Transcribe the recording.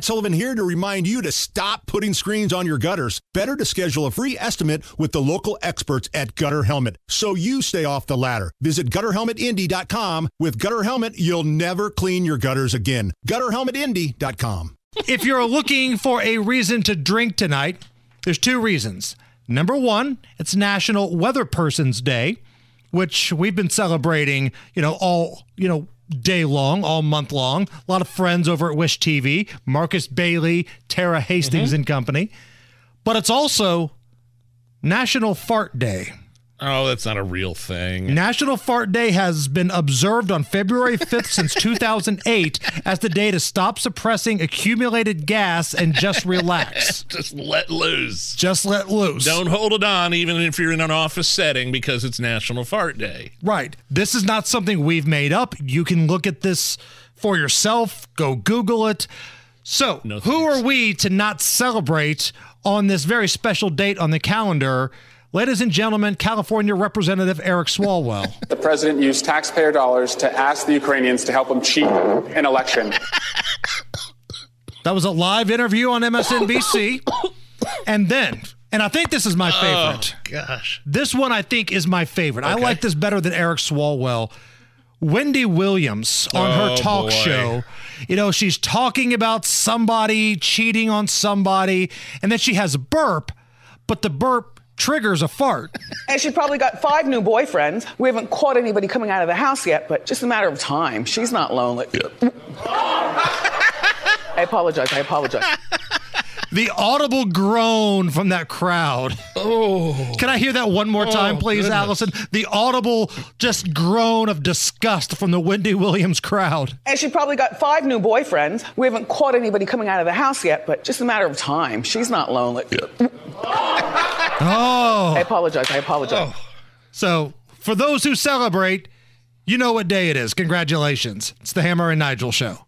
Matt Sullivan here to remind you to stop putting screens on your gutters. Better to schedule a free estimate with the local experts at Gutter Helmet so you stay off the ladder. Visit gutterhelmetindy.com. With Gutter Helmet, you'll never clean your gutters again. Gutterhelmetindy.com. if you're looking for a reason to drink tonight, there's two reasons. Number one, it's National Weather Person's Day, which we've been celebrating, you know, all, you know, day long, all month long. A lot of friends over at Wish TV, Marcus Bailey, Tara Hastings mm-hmm. and company. But it's also National Fart Day. Oh, that's not a real thing. National Fart Day has been observed on February 5th since 2008 as the day to stop suppressing accumulated gas and just relax. Just let loose. Just let loose. Don't hold it on, even if you're in an office setting, because it's National Fart Day. Right. This is not something we've made up. You can look at this for yourself, go Google it. So, No who are we to not celebrate on this very special date on the calendar? Ladies and gentlemen, California Representative Eric Swalwell. The president used taxpayer dollars to ask the Ukrainians to help him cheat an election. That was a live interview on MSNBC. and then, and I think this is my oh, favorite. Gosh. This one I think is my favorite. I like this better than Eric Swalwell. Wendy Williams on her Oh, talk boy. show. You know, she's talking about somebody cheating on somebody, and then she has a burp, but the burp triggers a fart. And she probably got five new boyfriends. We haven't caught anybody coming out of the house yet, but just a matter of time. She's not lonely. I apologize. I apologize. The audible groan from that crowd. Oh. Can I hear that one more time, oh, please, goodness. Allison? The audible just groan of disgust from the Wendy Williams crowd. And she probably got five new boyfriends. We haven't caught anybody coming out of the house yet, but just a matter of time. She's not lonely. Oh. I apologize. I apologize. Oh. So, for those who celebrate, you know what day it is. Congratulations. It's the Hammer and Nigel show.